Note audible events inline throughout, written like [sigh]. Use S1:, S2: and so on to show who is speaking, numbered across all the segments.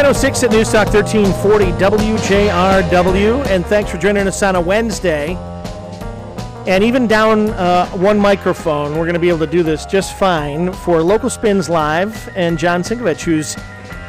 S1: 10.06 at Newstalk 1340 WJRW, and thanks for joining us on a Wednesday. And even down uh, one microphone, we're going to be able to do this just fine for Local Spins Live and John Sinkevics, who's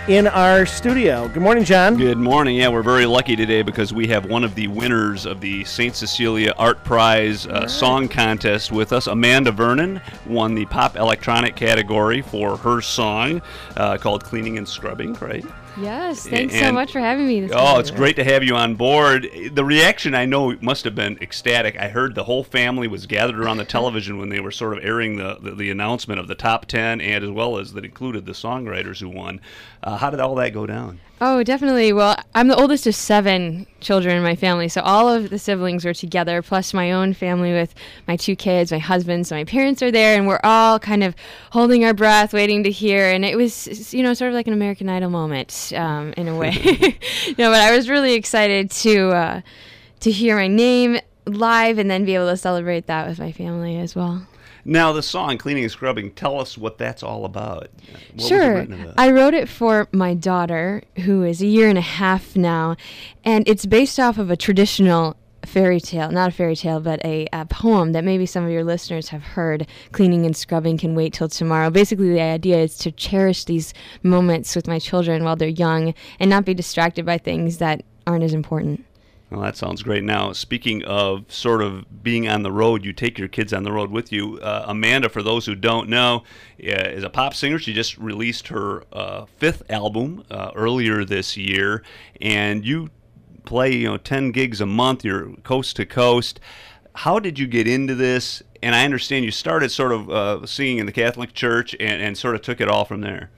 S1: in our studio. Good morning, John.
S2: Good morning. Yeah, we're very lucky today because we have one of the winners of the St. Cecilia Art Prize uh, song contest with us. Amanda Vernon won the pop electronic category for her song uh, called Cleaning and Scrubbing, right?
S3: Yes, thanks
S2: And-
S3: so much for having me. This
S2: Oh, it's great to have you on board. The reaction I know must have been ecstatic. I heard the whole family was gathered around the television when they were sort of airing the, the, the announcement of the top 10 and as well as that included the songwriters who won. Uh, how did all that go down?
S3: Oh, definitely. Well, I'm the oldest of seven children in my family, so all of the siblings were together, plus my own family with my two kids, my husband. So my parents are there, and we're all kind of holding our breath, waiting to hear. And it was, you know, sort of like an American Idol moment um, in a way. [laughs] [laughs] you know, but I was really excited to uh, to hear my name live and then be able to celebrate that with my family as well.
S2: Now, the song Cleaning and Scrubbing, tell us what that's all about. What
S3: sure.
S2: about?
S3: I wrote it for my daughter, who is a year and a half now, and it's based off of a traditional fairy tale, not a fairy tale, but a, a poem that maybe some of your listeners have heard. Cleaning and scrubbing can wait till tomorrow. Basically, the idea is to cherish these moments with my children while they're young and not be distracted by things that aren't as important.
S2: Well, that sounds great. Now, speaking of sort of being on the road, you take your kids on the road with you. Uh, Amanda, for those who don't know, uh, is a pop singer. She just released her uh, fifth album uh, earlier this year, and you play, you know, ten gigs a month. You're coast to coast. How did you get into this? And I understand you started sort of uh, singing in the Catholic Church and, and sort of took it all from there.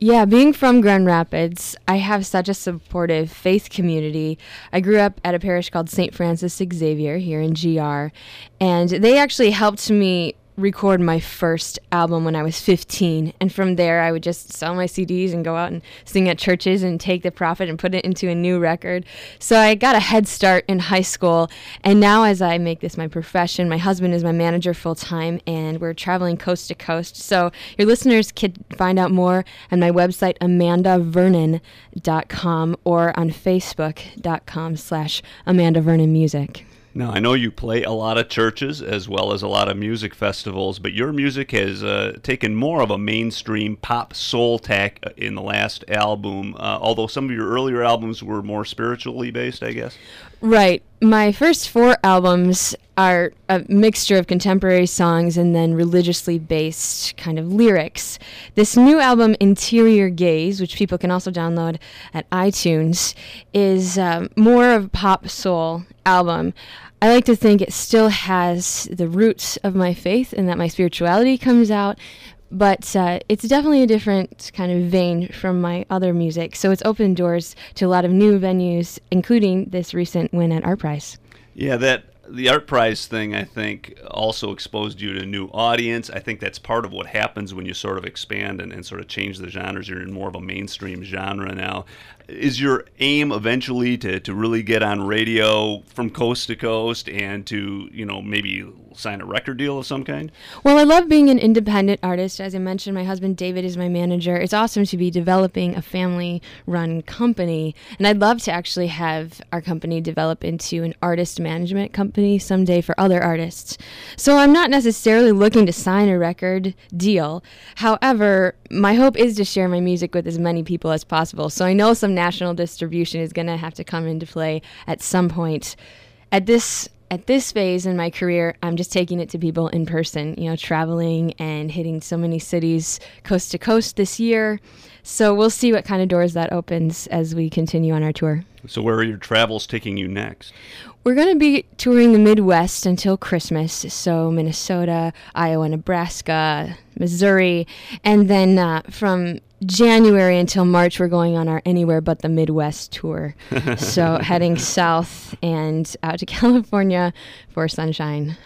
S3: Yeah, being from Grand Rapids, I have such a supportive faith community. I grew up at a parish called St. Francis Xavier here in GR, and they actually helped me record my first album when I was 15. And from there, I would just sell my CDs and go out and sing at churches and take the profit and put it into a new record. So I got a head start in high school. And now, as I make this my profession, my husband is my manager full time, and we're traveling coast to coast. So your listeners can find out more on my website, amandavernon.com, or on facebook.com slash Amanda Vernon Music.
S2: Now, I know you play a lot of churches as well as a lot of music festivals, but your music has uh, taken more of a mainstream pop soul tack uh, in the last album, uh, although some of your earlier albums were more spiritually based, I guess.
S3: Right. My first four albums are a mixture of contemporary songs and then religiously based kind of lyrics. This new album, Interior Gaze, which people can also download at iTunes, is um, more of a pop soul album. I like to think it still has the roots of my faith and that my spirituality comes out, but uh, it's definitely a different kind of vein from my other music. So it's opened doors to a lot of new venues, including this recent win at Art Prize.
S2: Yeah, that the art prize thing I think also exposed you to a new audience. I think that's part of what happens when you sort of expand and, and sort of change the genres. You're in more of a mainstream genre now. Is your aim eventually to, to really get on radio from coast to coast and to, you know, maybe sign a record deal of some kind?
S3: Well, I love being an independent artist. As I mentioned, my husband David is my manager. It's awesome to be developing a family run company. And I'd love to actually have our company develop into an artist management company someday for other artists. So I'm not necessarily looking to sign a record deal. However, my hope is to share my music with as many people as possible. So I know some national distribution is going to have to come into play at some point. At this at this phase in my career, I'm just taking it to people in person, you know, traveling and hitting so many cities coast to coast this year. So we'll see what kind of doors that opens as we continue on our tour.
S2: So, where are your travels taking you next?
S3: We're going to be touring the Midwest until Christmas. So, Minnesota, Iowa, Nebraska, Missouri. And then uh, from January until March, we're going on our Anywhere But the Midwest tour. [laughs] so, heading south and out to [laughs] California for sunshine.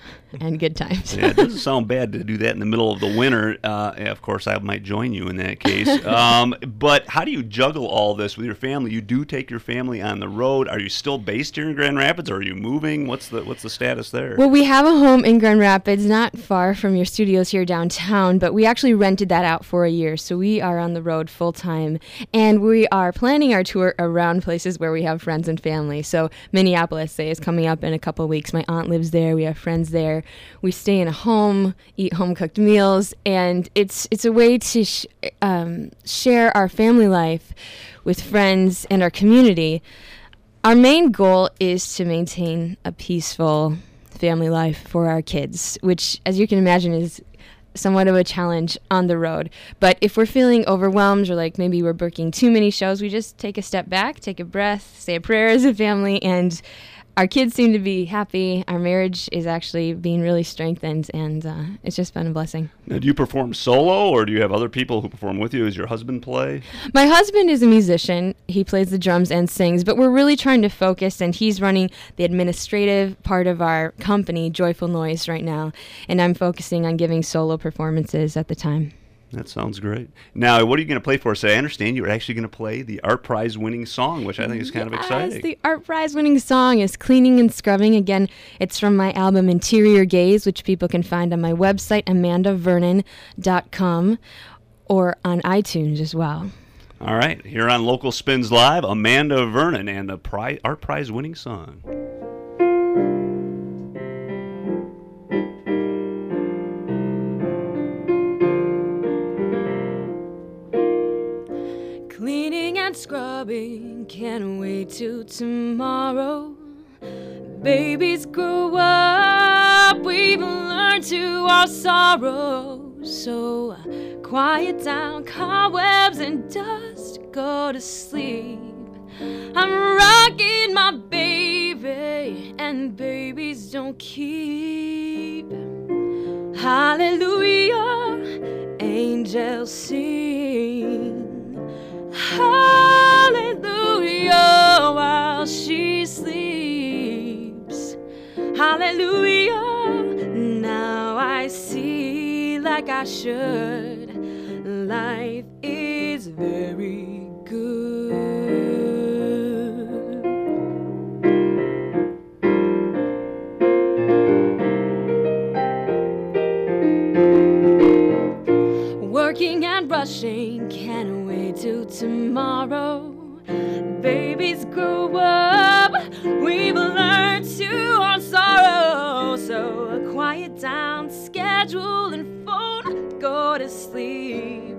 S3: and good times.
S2: yeah, it doesn't sound bad to do that in the middle of the winter. Uh, of course, I might join you in that case. [laughs] Um, but how do you juggle all this with your family? You do take your family on the road. Are you still based here in Grand Rapids, or are you moving? What's the what's the status there?
S3: Well, we have a home in Grand Rapids, not far from your studios here downtown, but we actually rented that out for a year, so we are on the road full time, and we are planning our tour around places where we have friends and family. So Minneapolis, say, is coming up in a couple weeks. My aunt lives there. We have friends there. We stay in a home, eat home cooked meals, and it's it's a way to sh- um, share our family life with friends and our community. Our main goal is to maintain a peaceful family life for our kids, which, as you can imagine, is somewhat of a challenge on the road. But if we're feeling overwhelmed or like maybe we're booking too many shows, we just take a step back, take a breath, say a prayer as a family, and our kids seem to be happy. Our marriage is actually being really strengthened, and uh, it's just been a blessing.
S2: Now, do you perform solo, or do you have other people who perform with you? Does your husband play?
S3: My husband is a musician. He plays the drums and sings, but we're really trying to focus, and he's running the administrative part of our company, Joyful Noise, right now, and I'm focusing on giving solo performances at the time.
S2: That sounds great. Now, what are you going to play for us? I understand you're actually going to play the Art Prize winning song, which I think is kind
S3: yes,
S2: of exciting.
S3: The Art Prize winning song is Cleaning and Scrubbing. Again, it's from my album Interior Gaze, which people can find on my website, amandavernon.com, or on iTunes as well.
S2: All right, here on Local Spins Live, Amanda Vernon and the pri- Art Prize winning song.
S3: Till tomorrow. Babies grow up, we've learned to our sorrow. So quiet down, cobwebs and dust, go to sleep. I'm rocking my baby, and babies don't keep. Hallelujah, angels sing. Hallelujah she sleeps. Hallelujah. Now I see like I should. Life is very good. Working and rushing, can't wait till tomorrow. Grow up, we've learned to our sorrow. So a quiet down, schedule and phone, go to sleep.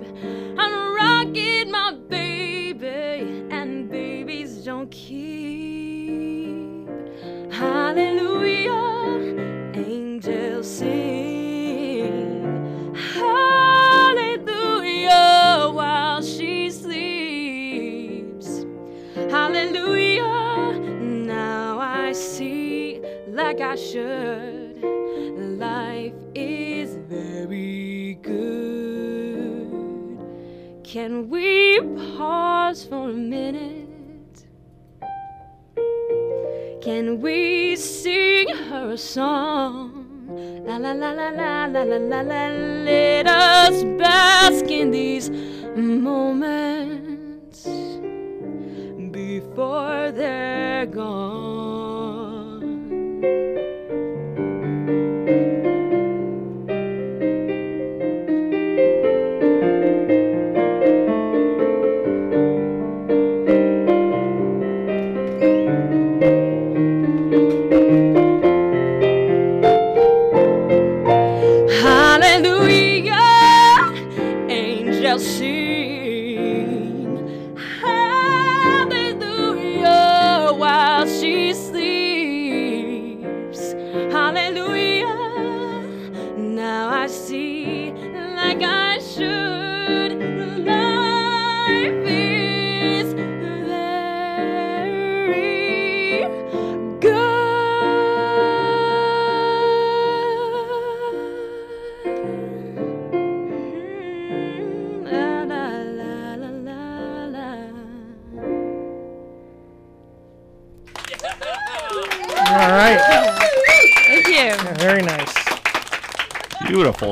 S3: I'm rocking my baby, and babies don't keep. Hallelujah, angels sing. Like I should. Life is very good. Can we pause for a minute? Can we sing her a song? La la la la la la la la la. Let us bask in these moments before they're gone.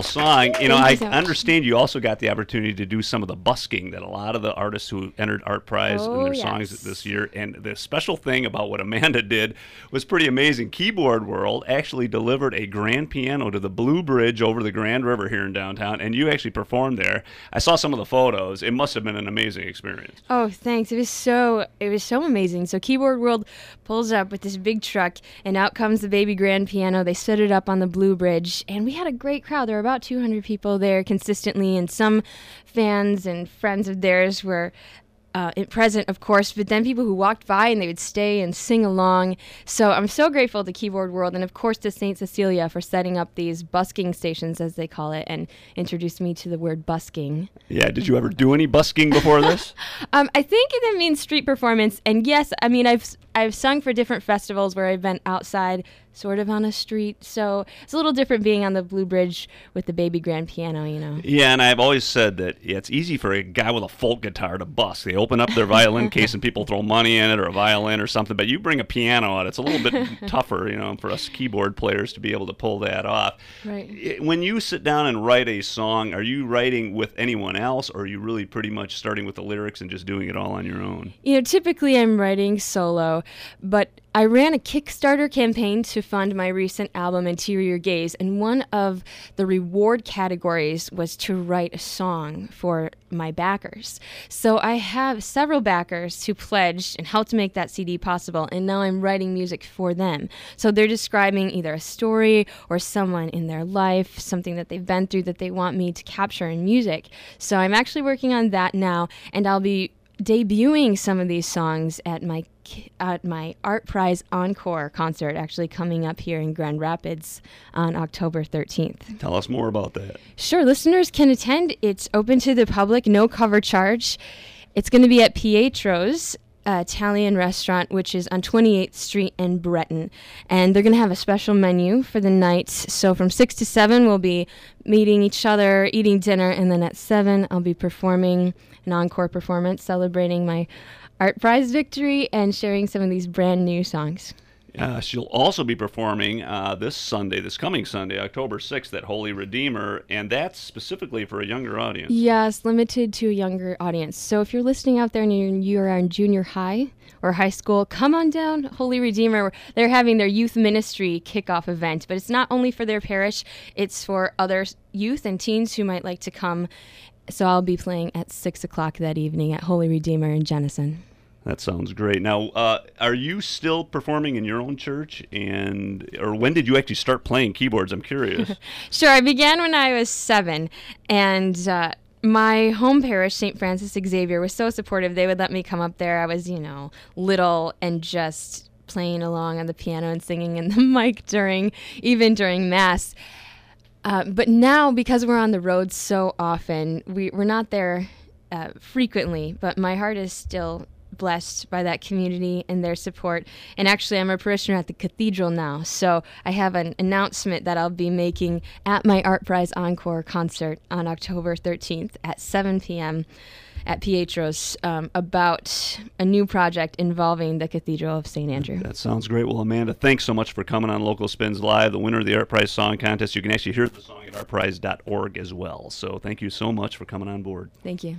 S2: Song. You know,
S3: Thank
S2: I
S3: you so
S2: understand you also got the opportunity to do some of the busking that a lot of the artists who entered Art Prize
S3: Oh,
S2: and their oh,
S3: yes.
S2: songs this year. And the special thing about what Amanda [laughs] did was pretty amazing. Keyboard World actually delivered a grand piano to the Blue Bridge over the Grand River here in downtown, and you actually performed there. I saw some of the photos. It must have been an amazing experience.
S3: Oh, thanks. It was so it was so amazing. So Keyboard World pulls up with this big truck and out comes the baby grand piano. They set it up on the Blue Bridge and we had a great crowd. There were about 200 people there consistently and some fans and friends of theirs were uh, present, of course, but then people who walked by and they would stay and sing along. So I'm so grateful to Keyboard World and, of course, to St. Cecilia for setting up these busking stations, as they call it, and introduced me to the word busking.
S2: Yeah, did you ever do any busking before this? [laughs]
S3: Um, I think that means street performance, and yes, I mean I've I've sung for different festivals where I've been outside, sort of on a street. So it's a little different being on the Blue Bridge with the baby grand piano, you know.
S2: Yeah, and I've always said that yeah, it's easy for a guy with a folk guitar to busk. They open up their violin [laughs] case and people throw money in it or a violin or something. But you bring a piano out, it's a little bit [laughs] tougher, you know, for us keyboard players to be able to pull that off.
S3: Right.
S2: When you sit down and write a song, are you writing with anyone else, or are you really pretty much starting with the lyrics and just doing it all on your own?
S3: You know, typically I'm writing solo, but I ran a Kickstarter campaign to fund my recent album Interior Gaze, and one of the reward categories was to write a song for my backers. So I have several backers who pledged and helped make that CD possible, and now I'm writing music for them. So they're describing either a story or someone in their life, something that they've been through that they want me to capture in music. So I'm actually working on that now, and I'll be debuting some of these songs at my at my Art Prize Encore concert, actually coming up here in Grand Rapids on October 13th.
S2: Tell us more about that.
S3: Sure, listeners can attend. It's open to the public, no cover charge. It's going to be at Pietro's uh, Italian restaurant, which is on 28th Street in Breton. And they're going to have a special menu for the night. So from 6 to 7, we'll be meeting each other, eating dinner, and then at 7, I'll be performing an encore performance celebrating my art prize victory and sharing some of these brand new songs.
S2: Uh, she'll also be performing uh, this Sunday, this coming Sunday, October 6th, at Holy Redeemer, and that's specifically for a younger audience.
S3: Yes, limited to a younger audience. So if you're listening out there and you're, you're in junior high or high school, come on down. Holy Redeemer, they're having their youth ministry kickoff event, but it's not only for their parish, it's for other youth and teens who might like to come. So I'll be playing at 6 o'clock that evening at Holy Redeemer in Jenison.
S2: That sounds great. Now, uh, are you still performing in your own church, and or when did you actually start playing keyboards? I'm curious. [laughs]
S3: Sure, I began when I was seven, and uh, my home parish, St. Francis Xavier, was so supportive. They would let me come up there. I was, you know, little and just playing along on the piano and singing in the [laughs] mic during, even during Mass. Uh, but now, because we're on the road so often, we, we're not there uh, frequently, but my heart is still blessed by that community and their support. And actually, I'm a parishioner at the cathedral now, so I have an announcement that I'll be making at my Art Prize Encore concert on October 13th at 7 p.m. at Pietro's um, about a new project involving the Cathedral of St. Andrew.
S2: that sounds great. Well, Amanda, thanks so much for coming on Local Spins Live, the winner of the Art Prize Song Contest. You can actually hear the song at artprize.org as well. So thank you so much for coming on board.
S3: Thank you.